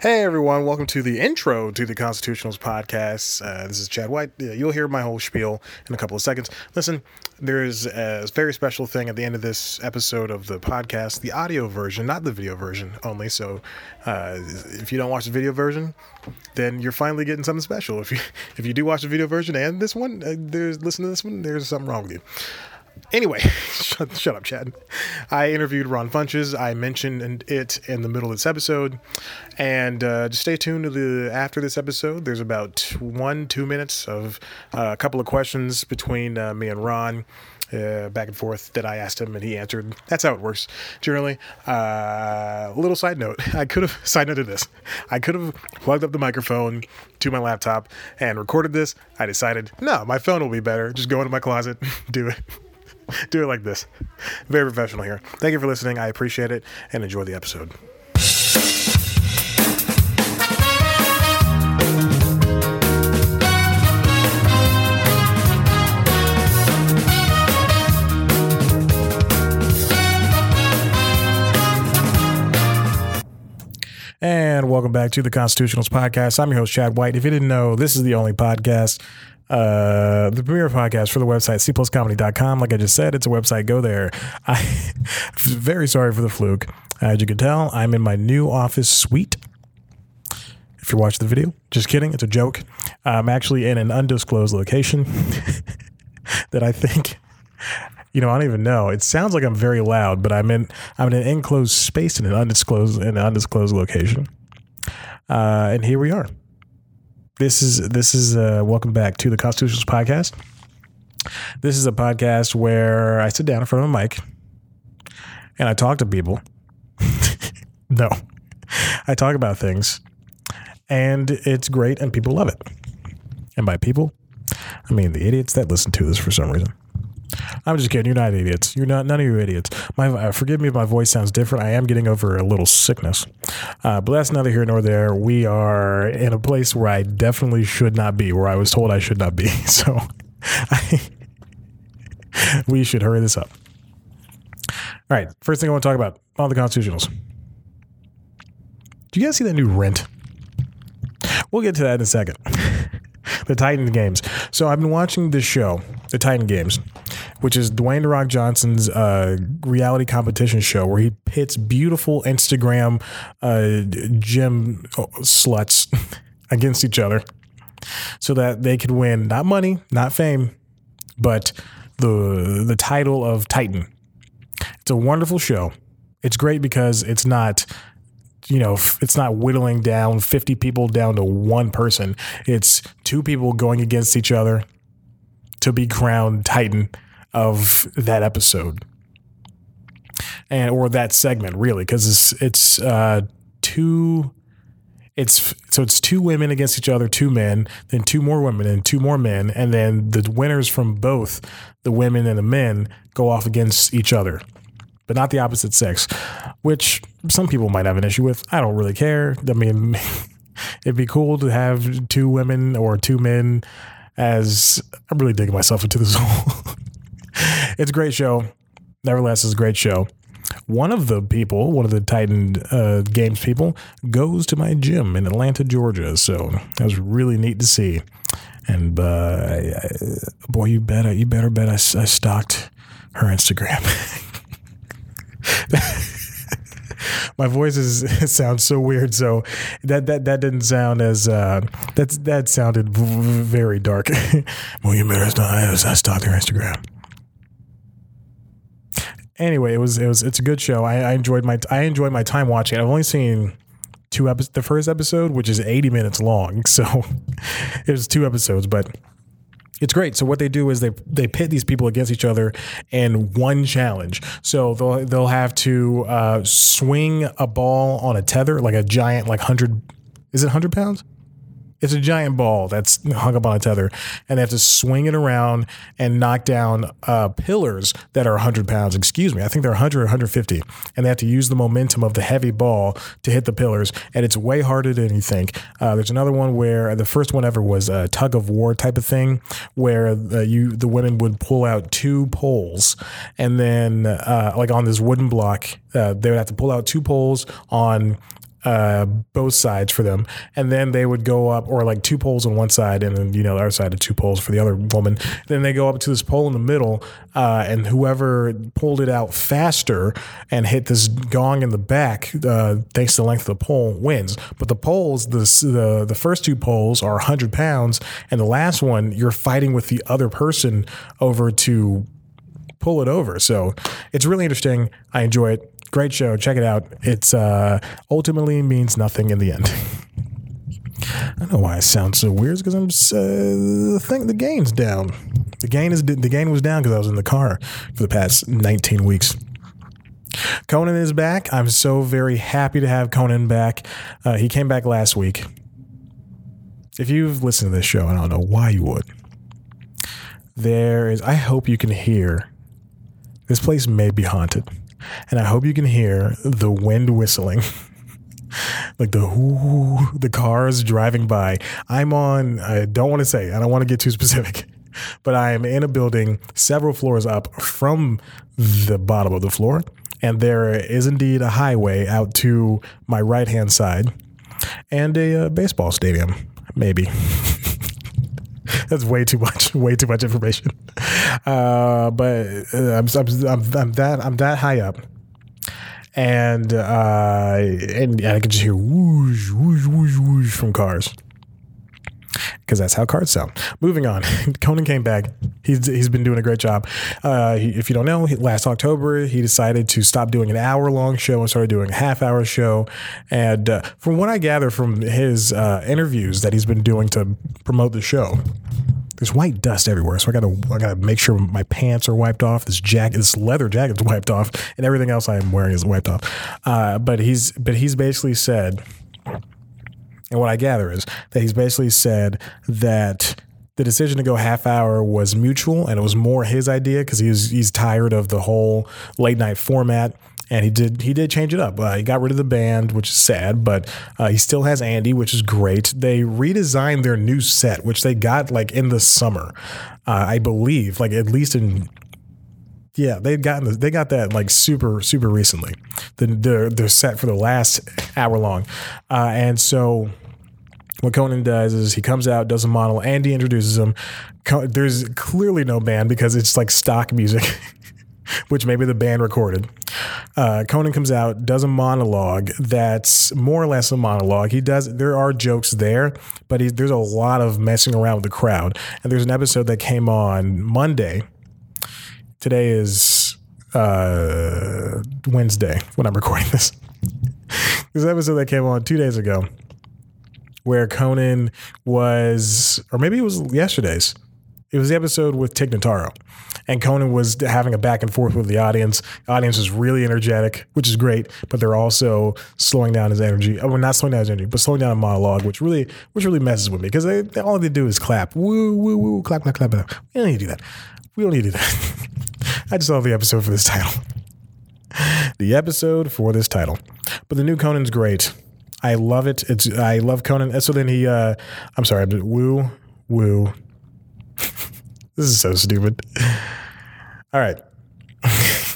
Hey everyone, welcome to the intro to the Constitutionals podcast. Uh, this is Chad White. You'll hear my whole spiel in a couple of seconds. Listen, there's a very special thing at the end of this episode of the podcast, the audio version, not the video version only. So uh, if you don't watch the video version, then you're finally getting something special. If you if you do watch the video version and this one, uh, there's listen to this one, there's something wrong with you. Anyway, shut, shut up, Chad. I interviewed Ron Funches. I mentioned it in the middle of this episode, and uh, just stay tuned to the after this episode. There's about one two minutes of uh, a couple of questions between uh, me and Ron. Uh, back and forth that I asked him and he answered. That's how it works generally. Uh, little side note: I could have side noted this. I could have plugged up the microphone to my laptop and recorded this. I decided no, my phone will be better. Just go into my closet, do it. do it like this. Very professional here. Thank you for listening. I appreciate it and enjoy the episode. And welcome back to the Constitutionals podcast. I'm your host, Chad White. If you didn't know, this is the only podcast uh, the premier podcast for the website cpluscomedy.com. Like I just said, it's a website. Go there. I very sorry for the fluke. As you can tell, I'm in my new office suite. If you're watching the video, just kidding. It's a joke. I'm actually in an undisclosed location that I think, you know, I don't even know. It sounds like I'm very loud, but I'm in I'm in an enclosed space in an undisclosed in an undisclosed location. Uh, and here we are. This is this is uh, welcome back to the Constitutionals podcast. This is a podcast where I sit down in front of a mic and I talk to people. no, I talk about things, and it's great, and people love it. And by people, I mean the idiots that listen to this for some reason. I'm just kidding. You're not idiots. You're not. None of you idiots. My uh, forgive me if my voice sounds different. I am getting over a little sickness, uh, but that's neither here nor there. We are in a place where I definitely should not be. Where I was told I should not be. So, I, we should hurry this up. All right. First thing I want to talk about all the constitutionals. Do you guys see that new Rent? We'll get to that in a second. the Titan Games. So I've been watching this show, The Titan Games, which is Dwayne The Rock Johnson's uh, reality competition show where he pits beautiful Instagram uh, gym sluts against each other so that they could win not money, not fame, but the the title of Titan. It's a wonderful show. It's great because it's not you know, it's not whittling down 50 people down to one person. It's two people going against each other to be crowned Titan of that episode. And or that segment really cuz it's it's uh two it's so it's two women against each other, two men, then two more women and two more men, and then the winners from both the women and the men go off against each other but not the opposite sex, which some people might have an issue with. I don't really care. I mean, it'd be cool to have two women or two men as I'm really digging myself into this whole. it's a great show. Nevertheless, it's a great show. One of the people, one of the Titan uh, Games people, goes to my gym in Atlanta, Georgia. So that was really neat to see. And uh, I, I, boy, you better, you better bet I, I stalked her Instagram. my voice is sounds so weird. So that that that didn't sound as uh, that's that sounded very dark. well, you better not. I stalked her Instagram. Anyway, it was it was it's a good show. I, I enjoyed my I enjoyed my time watching. It. I've only seen two episodes. The first episode, which is eighty minutes long, so it was two episodes, but it's great. So what they do is they they pit these people against each other in one challenge. So they'll they'll have to uh, swing a ball on a tether, like a giant, like hundred. Is it hundred pounds? It's a giant ball that's hung up on a tether, and they have to swing it around and knock down uh, pillars that are 100 pounds. Excuse me, I think they're 100 or 150, and they have to use the momentum of the heavy ball to hit the pillars, and it's way harder than you think. Uh, there's another one where the first one ever was a tug of war type of thing, where the, you the women would pull out two poles, and then uh, like on this wooden block, uh, they would have to pull out two poles on uh, both sides for them, and then they would go up, or like two poles on one side, and then you know the other side of two poles for the other woman. Then they go up to this pole in the middle, uh, and whoever pulled it out faster and hit this gong in the back, uh, thanks to the length of the pole, wins. But the poles, the the, the first two poles are 100 pounds, and the last one you're fighting with the other person over to pull it over. So it's really interesting. I enjoy it. Great show. Check it out. It's uh, ultimately means nothing in the end. I don't know why I sound so weird because I'm just, uh, the thing. The gain's down. The gain is the gain was down because I was in the car for the past 19 weeks. Conan is back. I'm so very happy to have Conan back. Uh, he came back last week. If you've listened to this show, I don't know why you would. There is. I hope you can hear. This place may be haunted and I hope you can hear the wind whistling. like the whoo, the cars driving by. I'm on, I don't want to say, I don't want to get too specific, but I am in a building several floors up from the bottom of the floor. And there is indeed a highway out to my right hand side and a uh, baseball stadium, maybe. That's way too much, way too much information. Uh, but uh, I'm, I'm, I'm, that I'm that high up, and uh, and, I can just hear whoosh, whoosh, whoosh, whoosh from cars because that's how cards sound. Moving on, Conan came back. He's he's been doing a great job. Uh, he, if you don't know, last October he decided to stop doing an hour long show and started doing a half hour show. And uh, from what I gather from his uh, interviews that he's been doing to promote the show, there's white dust everywhere. So I gotta I gotta make sure my pants are wiped off. This jacket, this leather jacket's wiped off, and everything else I am wearing is wiped off. Uh, but he's but he's basically said and what I gather is that he's basically said that the decision to go half hour was mutual and it was more his idea because he's he's tired of the whole late night format and he did he did change it up. Uh, he got rid of the band, which is sad, but uh, he still has Andy, which is great. They redesigned their new set, which they got like in the summer, uh, I believe, like at least in yeah, they've gotten they got that like super super recently. The they're set for the last hour long, uh, and so what Conan does is he comes out, does a model. Andy introduces him. There's clearly no band because it's like stock music, which maybe the band recorded. Uh, Conan comes out, does a monologue that's more or less a monologue. He does. There are jokes there, but he, there's a lot of messing around with the crowd. And there's an episode that came on Monday Today is uh, Wednesday when I'm recording this. this episode that came on two days ago, where Conan was, or maybe it was yesterday's. It was the episode with Tig Notaro. And Conan was having a back and forth with the audience. The audience was really energetic, which is great, but they're also slowing down his energy. Oh, well, not slowing down his energy, but slowing down a monologue, which really, which really messes with me because they, all they do is clap, woo, woo, woo, clap, clap, clap. We don't need to do that. We don't need to do that. I just love the episode for this title. the episode for this title. But the new Conan's great. I love it. It's I love Conan. So then he uh I'm sorry, woo woo. this is so stupid. All right.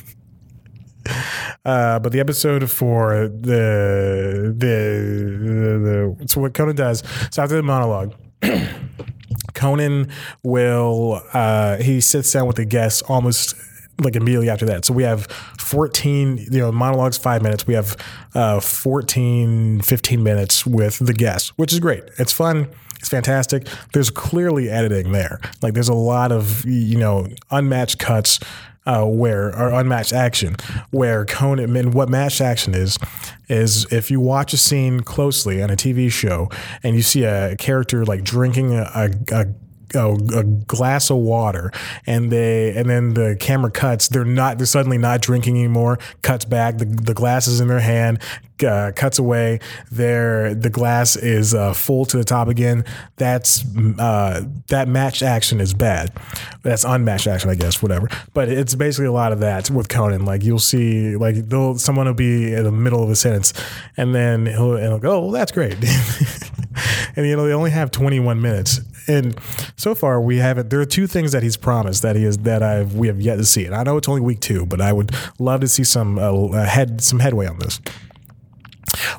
Uh, but the episode for the, the the the so what Conan does so after the monologue Conan will uh, he sits down with the guests almost like immediately after that. So we have 14, you know, monologues, five minutes. We have uh, 14, 15 minutes with the guests, which is great. It's fun. It's fantastic. There's clearly editing there. Like there's a lot of, you know, unmatched cuts uh, where or unmatched action where Conan and what matched action is is if you watch a scene closely on a TV show and you see a character like drinking a, a, a a, a, glass of water and they and then the camera cuts. They're not they're suddenly not drinking anymore. Cuts back. The, the glass is in their hand uh, cuts away. There the glass is uh, full to the top again. That's uh, that matched action is bad. That's unmatched action i guess whatever. But it's basically a lot of that with conan. Like you'll see like they'll someone will be in the middle of a sentence and then he'll, and he'll go oh well, that's great. And you know they only have 21 minutes and so far we haven't. There are two things that he's promised that he is that I've we have yet to see. And I know it's only week two, but I would love to see some uh, head some headway on this.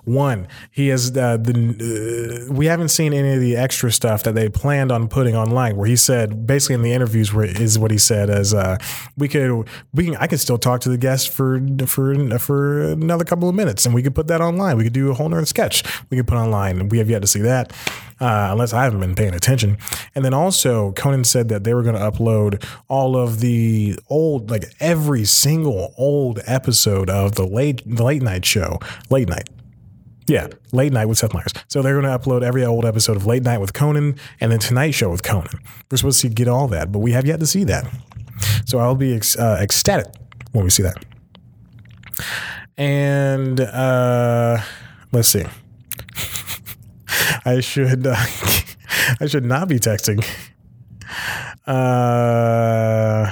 One, he has uh, the. Uh, we haven't seen any of the extra stuff that they planned on putting online. Where he said, basically in the interviews, where is what he said as uh, we could we can I can still talk to the guests for for for another couple of minutes, and we could put that online. We could do a whole nother sketch. We could put online. And we have yet to see that. Uh, unless I haven't been paying attention. And then also, Conan said that they were going to upload all of the old, like every single old episode of the late the late night show, late night. Yeah, late night with Seth Meyers. So they're going to upload every old episode of Late Night with Conan and then Tonight Show with Conan. We're supposed to get all that, but we have yet to see that. So I'll be ec- uh, ecstatic when we see that. And uh, let's see. I should uh, I should not be texting. Uh,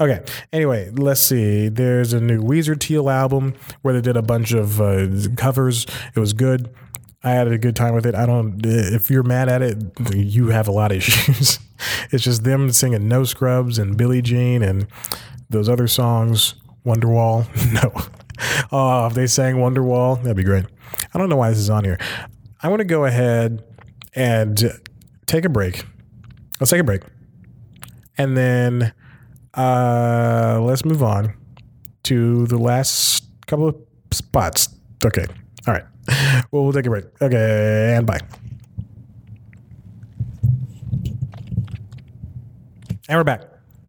okay. Anyway, let's see. There's a new Weezer Teal album where they did a bunch of uh, covers. It was good. I had a good time with it. I don't. If you're mad at it, you have a lot of issues. it's just them singing "No Scrubs" and "Billie Jean" and those other songs. Wonderwall. No. Oh, if they sang Wonderwall, that'd be great. I don't know why this is on here. I want to go ahead and take a break. Let's take a break. And then uh, let's move on to the last couple of spots. Okay. All right. Well, we'll take a break. Okay. And bye. And we're back.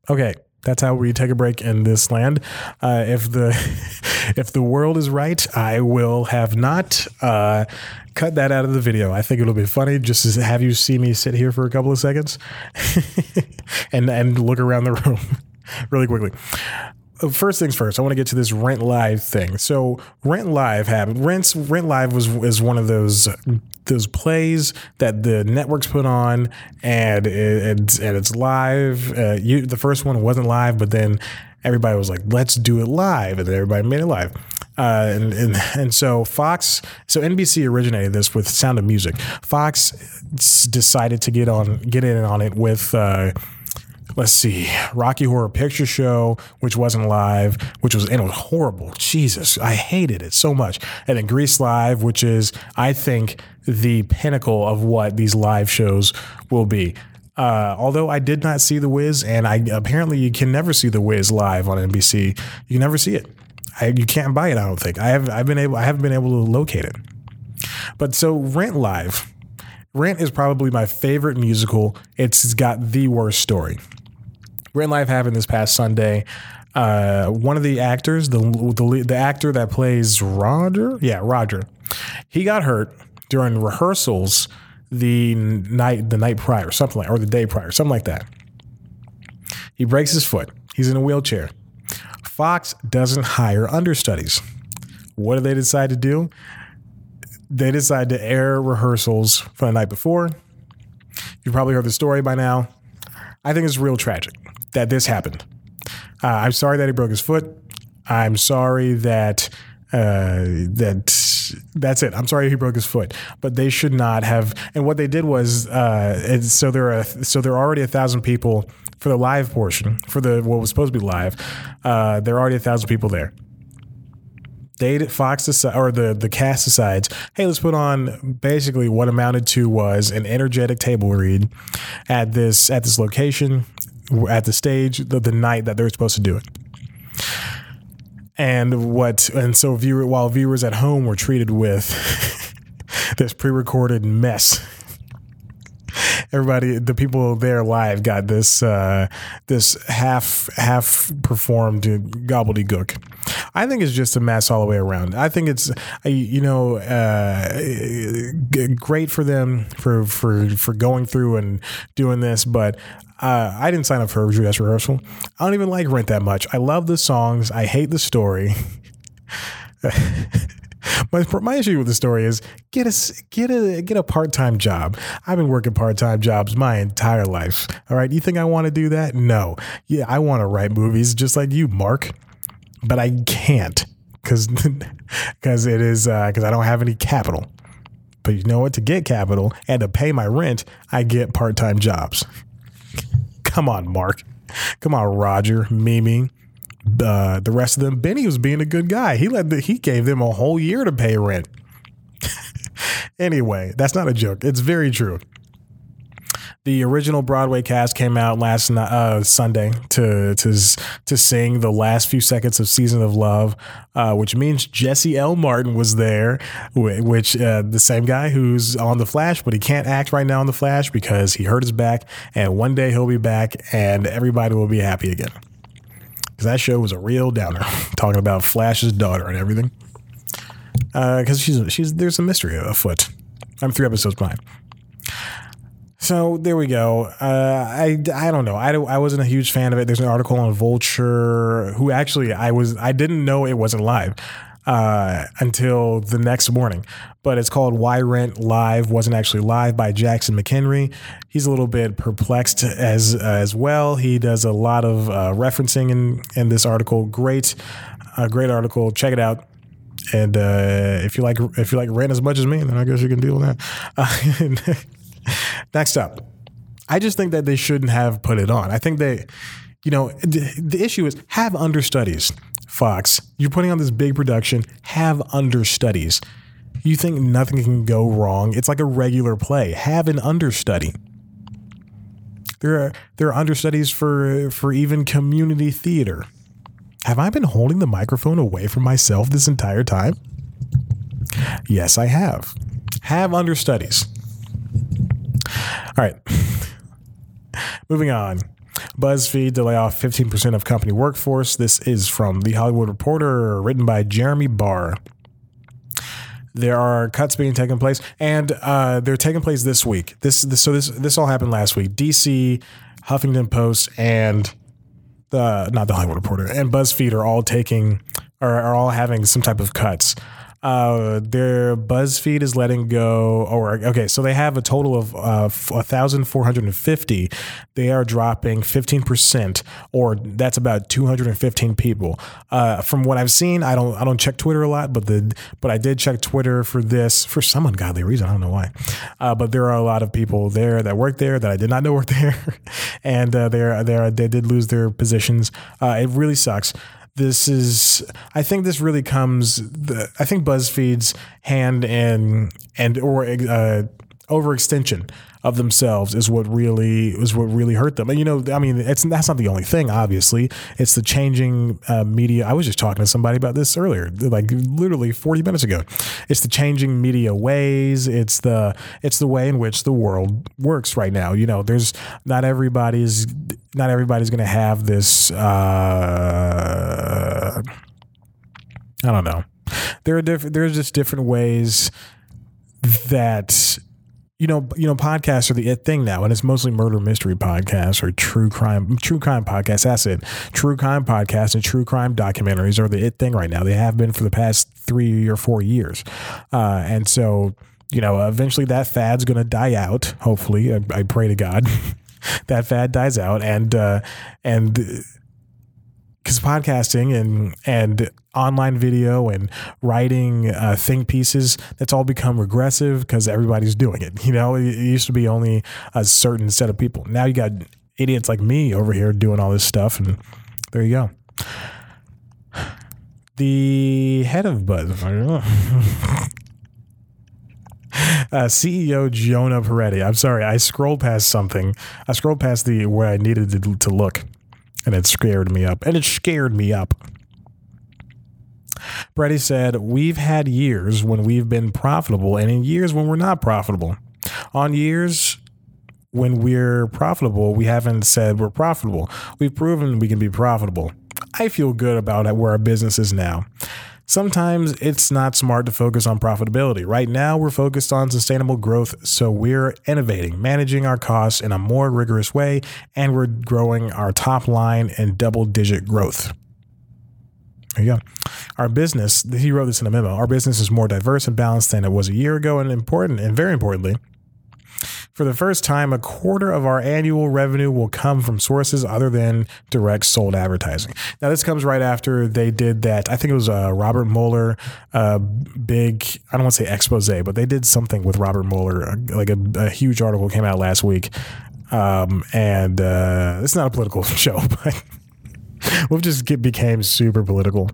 Okay. That's how we take a break in this land. Uh, if the if the world is right, I will have not uh, cut that out of the video. I think it'll be funny just to have you see me sit here for a couple of seconds and and look around the room really quickly. First things first, I want to get to this Rent Live thing. So Rent Live happened. Rent Rent Live was is one of those those plays that the networks put on, and it, and it's live. Uh, you, the first one wasn't live, but then everybody was like, "Let's do it live," and everybody made it live. Uh, and, and and so Fox, so NBC originated this with Sound of Music. Fox decided to get on get in on it with. Uh, let's see, Rocky Horror Picture Show, which wasn't live, which was and it was horrible. Jesus, I hated it so much. And then Grease Live, which is I think the pinnacle of what these live shows will be. Uh, although I did not see The Wiz, and I apparently you can never see The Wiz live on NBC. You can never see it. I, you can't buy it. I don't think. I have. I've been able. I haven't been able to locate it. But so Rent Live. Rent is probably my favorite musical. It's got the worst story. Rent Live happened this past Sunday. Uh, one of the actors, the, the the actor that plays Roger, yeah, Roger, he got hurt during rehearsals the night the night prior, something like, or the day prior, something like that. He breaks his foot. He's in a wheelchair. Fox doesn't hire understudies. What do they decide to do? They decide to air rehearsals for the night before. You've probably heard the story by now. I think it's real tragic that this happened. Uh, I'm sorry that he broke his foot. I'm sorry that uh, that that's it. I'm sorry he broke his foot, but they should not have. And what they did was, uh, so there are so there are already a thousand people for the live portion for the what was supposed to be live. Uh, there are already a thousand people there. They Fox or the the cast decides, hey, let's put on basically what amounted to was an energetic table read at this at this location at the stage the, the night that they're supposed to do it. And what and so viewer while viewers at home were treated with this pre-recorded mess everybody the people there live got this uh, this half half performed gobbledygook. I think it's just a mess all the way around. I think it's you know uh, great for them for for for going through and doing this but uh, I didn't sign up for a dress rehearsal. I don't even like Rent that much. I love the songs. I hate the story. my my issue with the story is get a get a get a part time job. I've been working part time jobs my entire life. All right, you think I want to do that? No. Yeah, I want to write movies just like you, Mark, but I can't because because it is because uh, I don't have any capital. But you know what? To get capital and to pay my rent, I get part time jobs. Come on, Mark. Come on, Roger, Mimi, uh, the rest of them. Benny was being a good guy. He let the, he gave them a whole year to pay rent. anyway, that's not a joke. It's very true. The original Broadway cast came out last uh, Sunday to to to sing the last few seconds of "Season of Love," uh, which means Jesse L. Martin was there, which uh, the same guy who's on the Flash, but he can't act right now on the Flash because he hurt his back, and one day he'll be back, and everybody will be happy again. Because that show was a real downer, talking about Flash's daughter and everything. Because uh, she's she's there's a mystery afoot. I'm three episodes behind. So there we go. Uh, I, I don't know. I, I wasn't a huge fan of it. There's an article on Vulture who actually I was I didn't know it wasn't live uh, until the next morning. But it's called Why Rent Live wasn't actually live by Jackson McHenry. He's a little bit perplexed as as well. He does a lot of uh, referencing in in this article. Great, uh, great article. Check it out. And uh, if you like if you like rent as much as me, then I guess you can deal with that. Next up, I just think that they shouldn't have put it on. I think they, you know, the, the issue is have understudies. Fox, you're putting on this big production, have understudies. You think nothing can go wrong? It's like a regular play. Have an understudy. There are there are understudies for for even community theater. Have I been holding the microphone away from myself this entire time? Yes, I have. Have understudies. All right. Moving on. BuzzFeed to lay off 15% of company workforce. This is from The Hollywood Reporter, written by Jeremy Barr. There are cuts being taken place, and uh, they're taking place this week. This, this so this this all happened last week. DC, Huffington Post, and the not the Hollywood Reporter and BuzzFeed are all taking are, are all having some type of cuts. Uh, their BuzzFeed is letting go, or okay, so they have a total of uh, 1,450. They are dropping 15%, or that's about 215 people. Uh, from what I've seen, I don't I don't check Twitter a lot, but the but I did check Twitter for this for some ungodly reason. I don't know why, uh, but there are a lot of people there that work there that I did not know worked there, and uh, they're, they're they did lose their positions. Uh, it really sucks this is I think this really comes the I think BuzzFeed's hand in and or uh, overextension of themselves is what really is what really hurt them. And you know, I mean, it's that's not the only thing. Obviously, it's the changing uh, media. I was just talking to somebody about this earlier, like literally 40 minutes ago. It's the changing media ways. It's the it's the way in which the world works right now. You know, there's not everybody's not everybody's going to have this. Uh, I don't know. There are different. There's just different ways that you know, you know, podcasts are the it thing now, and it's mostly murder mystery podcasts or true crime, true crime podcasts. That's it. True crime podcasts and true crime documentaries are the it thing right now. They have been for the past three or four years, uh, and so you know, eventually that fad's going to die out. Hopefully, I, I, pray to God that fad dies out, and uh, and because podcasting and and online video and writing uh, think pieces that's all become regressive because everybody's doing it you know it, used to be only a certain set of people now you got idiots like me over here doing all this stuff and there you go the head of buzz uh, CEO Jonah Peretti. I'm sorry, I scrolled past something. I scrolled past the where I needed to, to look and it scared me up. And it scared me up. Peretti said, We've had years when we've been profitable and in years when we're not profitable. On years when we're profitable, we haven't said we're profitable. We've proven we can be profitable. I feel good about where our business is now. Sometimes it's not smart to focus on profitability. Right now, we're focused on sustainable growth, so we're innovating, managing our costs in a more rigorous way, and we're growing our top line in double digit growth. There you go. Our business, he wrote this in a memo, our business is more diverse and balanced than it was a year ago, and important, and very importantly, for the first time, a quarter of our annual revenue will come from sources other than direct sold advertising. Now, this comes right after they did that. I think it was a uh, Robert Mueller uh, big, I don't want to say expose, but they did something with Robert Mueller, uh, like a, a huge article came out last week. Um, and uh, it's not a political show, but we've just get, became super political.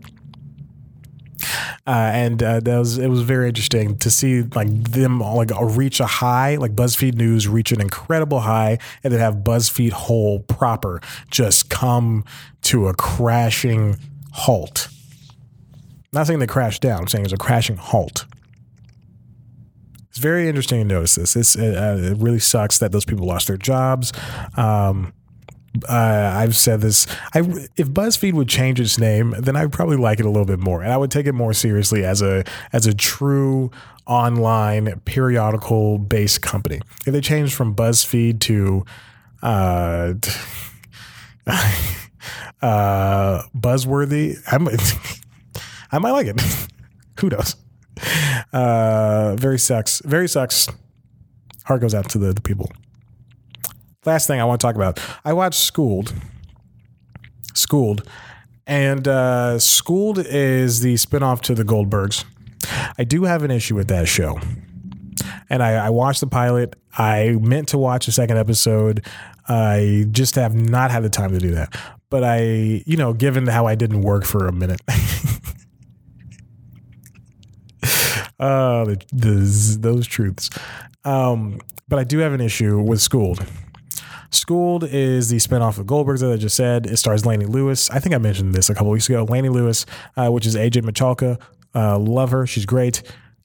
Uh, and uh, that was it was very interesting to see like them like reach a high, like BuzzFeed News reach an incredible high, and then have BuzzFeed whole proper just come to a crashing halt. not saying they crashed down. I'm saying it was a crashing halt. It's very interesting to notice this. It's, uh, it really sucks that those people lost their jobs. Um, uh, I've said this. I, if BuzzFeed would change its name, then I'd probably like it a little bit more, and I would take it more seriously as a as a true online periodical based company. If they changed from BuzzFeed to uh, uh, Buzzworthy, I might, I might like it. Who? Uh, very sucks. Very sucks. Heart goes out to the, the people. Last thing I want to talk about. I watched Schooled. Schooled. And uh, Schooled is the spinoff to the Goldbergs. I do have an issue with that show. And I, I watched the pilot. I meant to watch the second episode. I just have not had the time to do that. But I, you know, given how I didn't work for a minute. uh, the, the, those truths. Um, but I do have an issue with Schooled. Schooled is the spinoff of Goldbergs that I just said. It stars Lainey Lewis. I think I mentioned this a couple weeks ago. Lainey Lewis, uh, which is AJ Michalka. Uh, love her. She's great.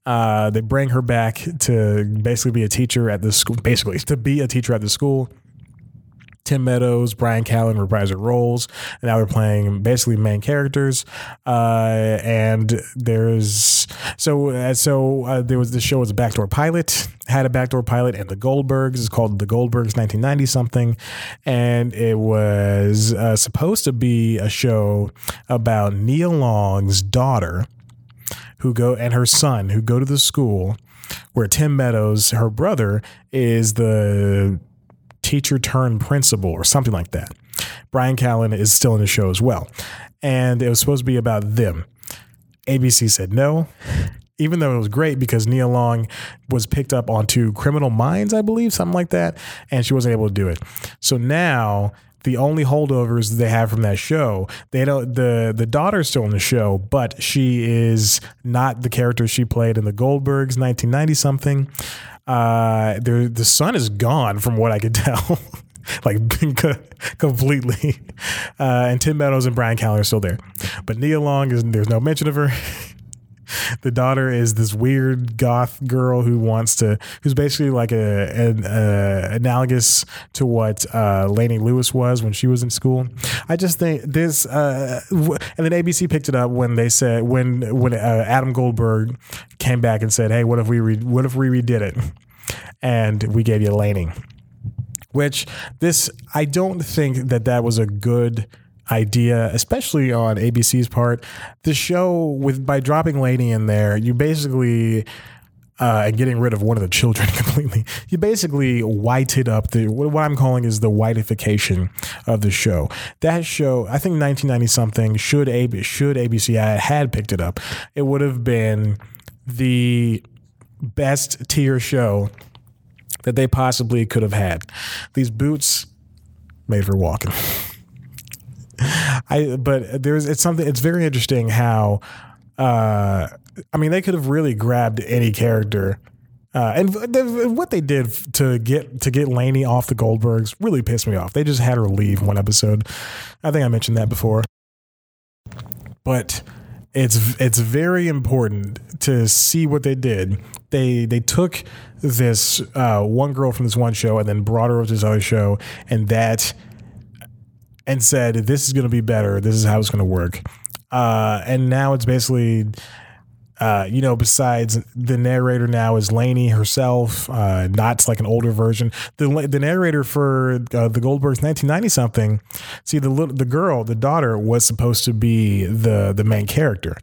Uh, they bring her back to basically be a teacher at the school, basically to be a teacher at the school. Tim Meadows, Bryan Callen reprise their roles. And now they're playing basically main characters. Uh, and there's so uh, so uh, there was the show was a backdoor pilot, had a backdoor pilot, and the Goldbergs is called the Goldbergs 1990 something, and it was uh, supposed to be a show about Nia Long's daughter, who go and her son who go to the school where Tim Meadows, her brother, is the teacher turned principal or something like that. Bryan Callen is still in the show as well. And it was supposed to be about them. ABC said no, even though it was great because Nia Long was picked up onto Criminal Minds, I believe, something like that, and she wasn't able to do it. So now the only holdovers they have from that show, they don't the the daughter's still in the show, but she is not the character she played in the Goldbergs 1990 something. Uh, the the son is gone from what I could tell. like completely. Uh, and Tim Meadows and Bryan Callen are still there. But Nia Long is there's no mention of her. the daughter is this weird goth girl who wants to, who's basically like a, an analogous to what uh, Lainey Lewis was when she was in school. I just think this, uh, w- and then ABC picked it up when they said when when uh, Adam Goldberg came back and said, "Hey, what if we re- what if we redid it?" And we gave you Lainey which this I don't think that that was a good idea, especially on ABC's part. The show with by dropping Lainey in there, you basically uh, and getting rid of one of the children completely. You basically whited up the what I'm calling is the whiteification of the show. That show, I think 1990 something should AB, should ABC had picked it up, it would have been the best tier show that they possibly could have had. These boots made for walking. I but there's it's something it's very interesting how uh I mean they could have really grabbed any character uh, and what they did to get to get Lainey off the Goldbergs really pissed me off. They just had her leave one episode. I think I mentioned that before. But it's it's very important to see what they did. They they took this uh, one girl from this one show and then brought her over to this other show, and that and said this is going to be better. This is how it's going to work. Uh, and now it's basically. Uh, you know, besides the narrator now is Lainey herself, uh, not like an older version. The the narrator for uh, the Goldbergs 1990 something. See, the little, the girl, the daughter, was supposed to be the the main character,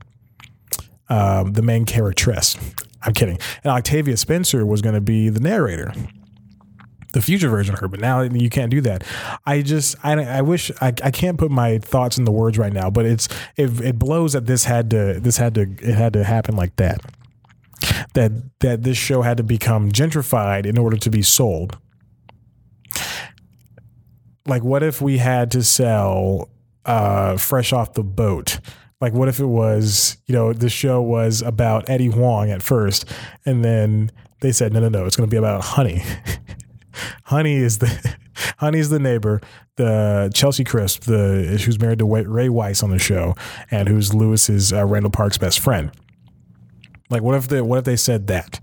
um, the main charactress. I'm kidding. And Octavia Spencer was going to be the narrator, the future version of her. But now you can't do that. I just, I, I wish I, I can't put my thoughts in the words right now. But it's it, it blows that this had to this had to it had to happen like that. That that this show had to become gentrified in order to be sold. Like, what if we had to sell uh, fresh off the boat? Like, what if it was, you know, the show was about Eddie Huang at first, and then they said, no, no, no, it's going to be about Honey. Honey is the Honey's the neighbor, the Chelsey Crisp, the who's married to Ray Wise on the show, and who's Louis's uh, Randall Park's best friend. Like, what if they what if they said that?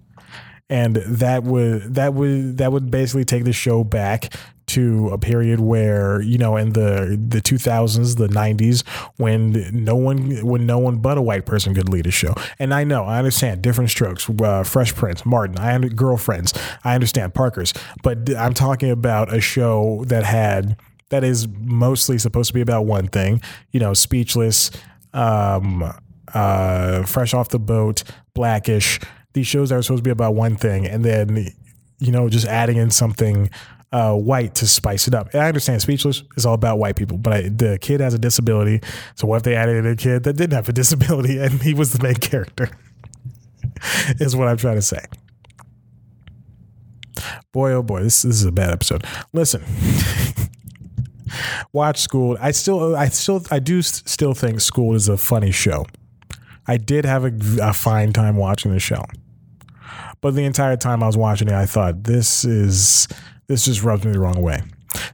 and that would that would that would basically take the show back to a period where you know in the the 2000s the 90s when no one when no one but a white person could lead a show. And i know i understand different strokes uh, fresh prince martin i under girlfriends i understand parkers but i'm talking about a show that had that is mostly supposed to be about one thing you know speechless um uh fresh off the boat blackish. These shows that are supposed to be about one thing and then you know just adding in something uh, white to spice it up. And I understand Speechless is all about white people, but I, the kid has a disability. So what if they added a kid that didn't have a disability and he was the main character? is what I'm trying to say. Boy, oh boy, this, this is a bad episode. Listen, watch School. I still, I still, I do still think School is a funny show. I did have a, a fine time watching the show. But the entire time I was watching it, I thought this is this just rubs me the wrong way.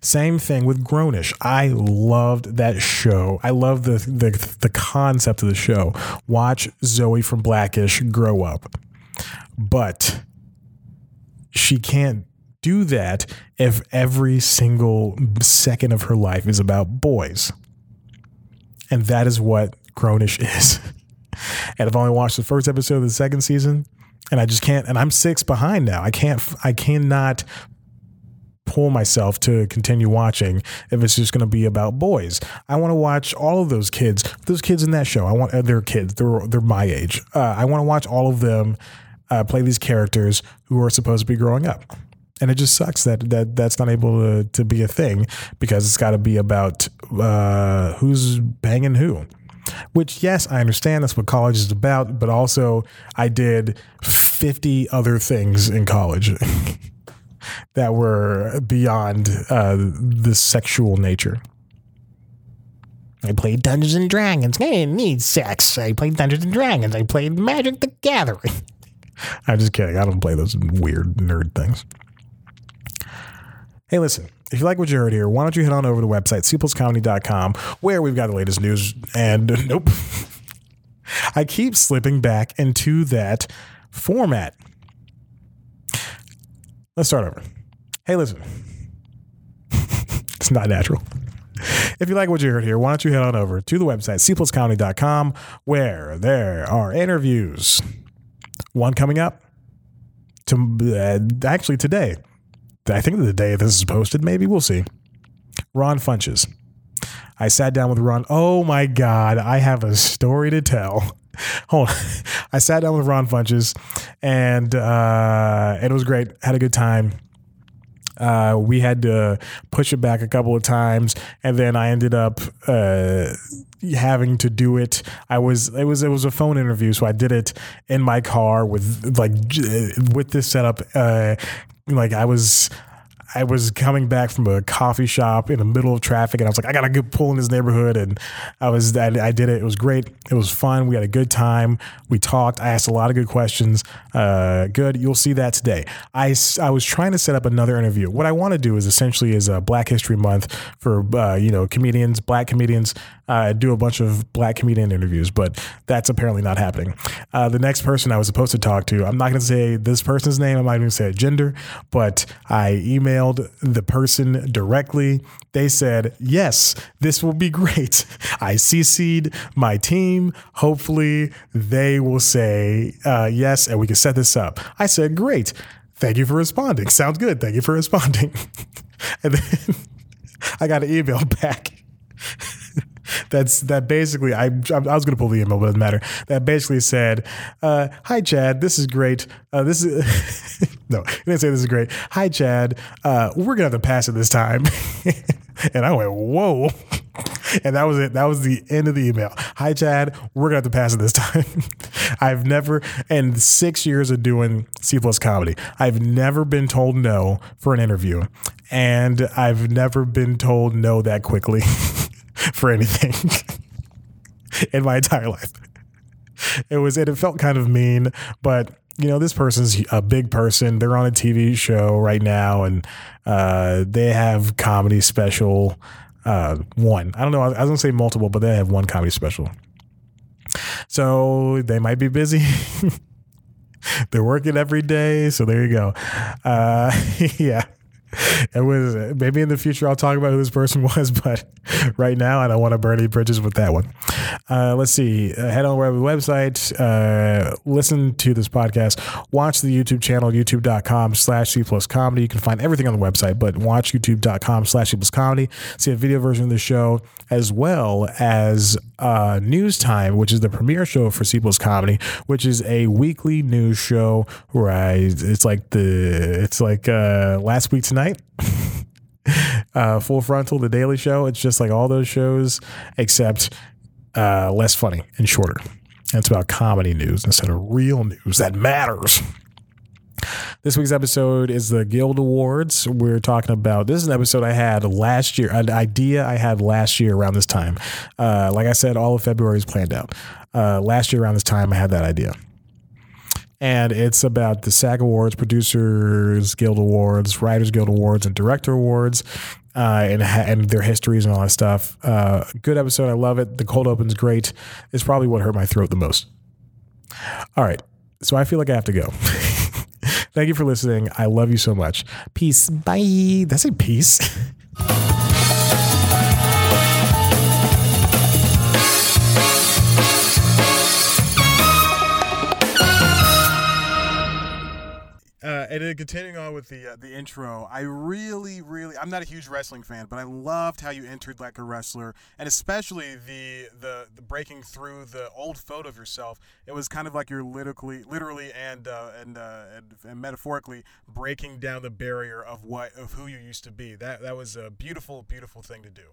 Same thing with Grownish. I loved that show. I love the, the the concept of the show. Watch Zoe from Blackish grow up, but she can't do that if every single second of her life is about boys, and that is what Grownish is. and I've only watched the first episode of the second season and I just can't. And I'm six behind now. I can't. I cannot pull myself to continue watching if it's just going to be about boys. I want to watch all of those kids. Those kids in that show. I want. their kids. They're they're my age. Uh, I want to watch all of them uh, play these characters who are supposed to be growing up. And it just sucks that that that's not able to, to be a thing because it's got to be about uh, who's banging who. Which, yes, I understand that's what college is about, but also I did 50 other things in college that were beyond uh, the sexual nature. I played Dungeons and Dragons. I didn't need sex. I played Dungeons and Dragons. I played Magic the Gathering. I'm just kidding. I don't play those weird nerd things. Hey, listen, if you like what you heard here, why don't you head on over to the website, cpluscomedy.com, where we've got the latest news. And nope, I keep slipping back into that format. Let's start over. Hey, listen, it's not natural. If you like what you heard here, why don't you head on over to the website, cpluscomedy.com, where there are interviews. One coming up to uh, actually today I think the day this is posted, maybe we'll see. Ron Funches. I sat down with Ron. Oh my God, I have a story to tell. Hold on. I sat down with Ron Funches and uh, it was great. Had a good time. Uh, we had to push it back a couple of times, and then I ended up uh, having to do it. I was it was it was a phone interview, so I did it in my car with like with this setup. Uh, like I was I was coming back from a coffee shop in the middle of traffic, and I was like, I got a good pull in this neighborhood, and I was I, I, did it. It was great. It was fun. We had a good time. We talked. I asked a lot of good questions. Uh, good. You'll see that today. I, I was trying to set up another interview. What I want to do is essentially is a Black History Month for uh, you know comedians, Black comedians uh, do a bunch of black comedian interviews, but that's apparently not happening. Uh, the next person I was supposed to talk to, I'm not going to say this person's name, I'm not even going to say gender, but I emailed the person directly. They said, yes, this will be great. I CC'd my team. Hopefully, they will say uh, yes, and we can set this up. I said, great. Thank you for responding. Sounds good. Thank you for responding. and then I got an email back that's that basically I I was going to pull the email, but it doesn't matter. That basically said, uh, "Hi Chad, this is great. Uh, this is no, it didn't say this is great. Hi Chad, uh, we're gonna have to pass it this time." and I went, "Whoa." And that was it. That was the end of the email. Hi, Chad. We're gonna have to pass it this time. I've never, in six years of doing C plus comedy, I've never been told no for an interview, and I've never been told no that quickly. for anything. in my entire life. It was, and it felt kind of mean, but you know, this person's a big person. They're on a TV show right now, and uh, they have comedy special. Uh, one, I don't know. I was gonna say multiple, but they have one comedy special. So they might be busy. They're working every day. So there you go. Uh, yeah. it was maybe in the future I'll talk about who this person was, but right now I don't want to burn any bridges with that one. Uh, let's see. Uh, head on over to the website, uh, listen to this podcast, watch the YouTube channel, youtube.com slash C plus comedy. You can find everything on the website, but watch youtube.com slash C plus comedy. See a video version of the show as well as uh, News Time, which is the premiere show for C plus comedy, which is a weekly news show where I, it's like the, it's like uh, last week tonight uh, Full Frontal, The Daily Show. It's just like all those shows, except uh, less funny and shorter. And it's about comedy news instead of real news that matters. This week's episode is the Guild Awards. We're talking about this is an episode I had last year, an idea I had last year around this time. Uh, like I said, all of February is planned out. Uh, last year around this time, I had that idea and it's about the SAG Awards, Producers Guild Awards, Writers Guild Awards, and Director Awards, uh, and and their histories and all that stuff. Uh, good episode. I love it. The cold open's great. It's probably what hurt my throat the most. All right, so I feel like I have to go. Thank you for listening. I love you so much. Peace. Bye. That's a peace. and then continuing on with the uh, the intro, I really, really, I'm not a huge wrestling fan, but I loved how you entered like a wrestler, and especially the the, the breaking through the old photo of yourself. It was kind of like you're literally, literally, and uh, and, uh, and, and metaphorically breaking down the barrier of what of who you used to be. That that was a beautiful, beautiful thing to do.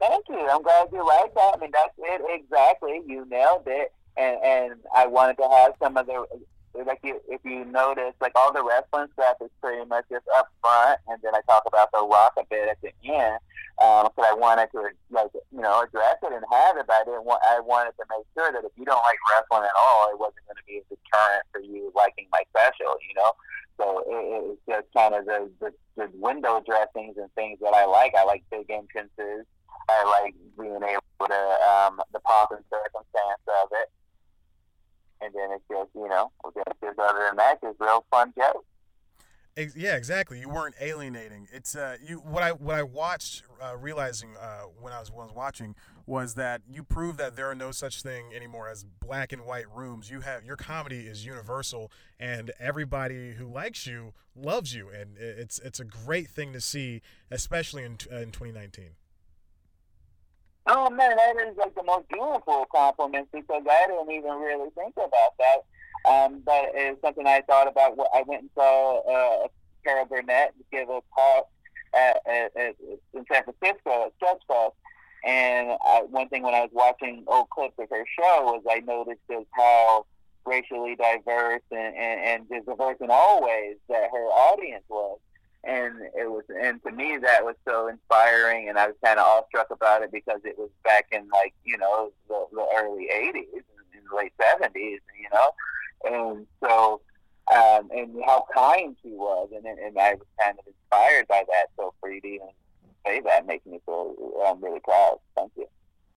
Thank you. I'm glad you like that. I mean, that's it exactly. You nailed it. And and I wanted to have some of the like you, if you notice, like all the wrestling stuff is pretty much just up front, and then I talk about the rock a bit at the end. Um, I wanted to like you know address it and have it, but I didn't want. I wanted to make sure that if you don't like wrestling at all, it wasn't going to be a deterrent for you liking my special. You know, so it, it's just kind of the, the the window dressings and things that I like. I like big entrances. I like being able to um, the pop and circumstance of it and then it's just you know, just other than that, just real fun show. Yeah, exactly. You weren't alienating. It's uh, you. What I what I watched, uh, realizing uh, when I was, was watching, was that you proved that there are no such thing anymore as black and white rooms. You have your comedy is universal, and everybody who likes you loves you, and it's it's a great thing to see, especially in in 2019. Oh man, that is like the most beautiful compliment because I didn't even really think about that. Um, but it's something I thought about. I went and saw uh, Carol Burnett give a talk at, at, at, in San Francisco at Sketchfest. And I, one thing when I was watching old clips of her show was I noticed just how racially diverse and, and, and just diverse in all ways that her audience was and it was and to me that was so inspiring and i was kind of awestruck about it because it was back in like you know the, the early 80s and late 70s you know? And so um and how kind she was and and i was kind of inspired by that so for you to even say that makes me feel i'm really proud. Thank you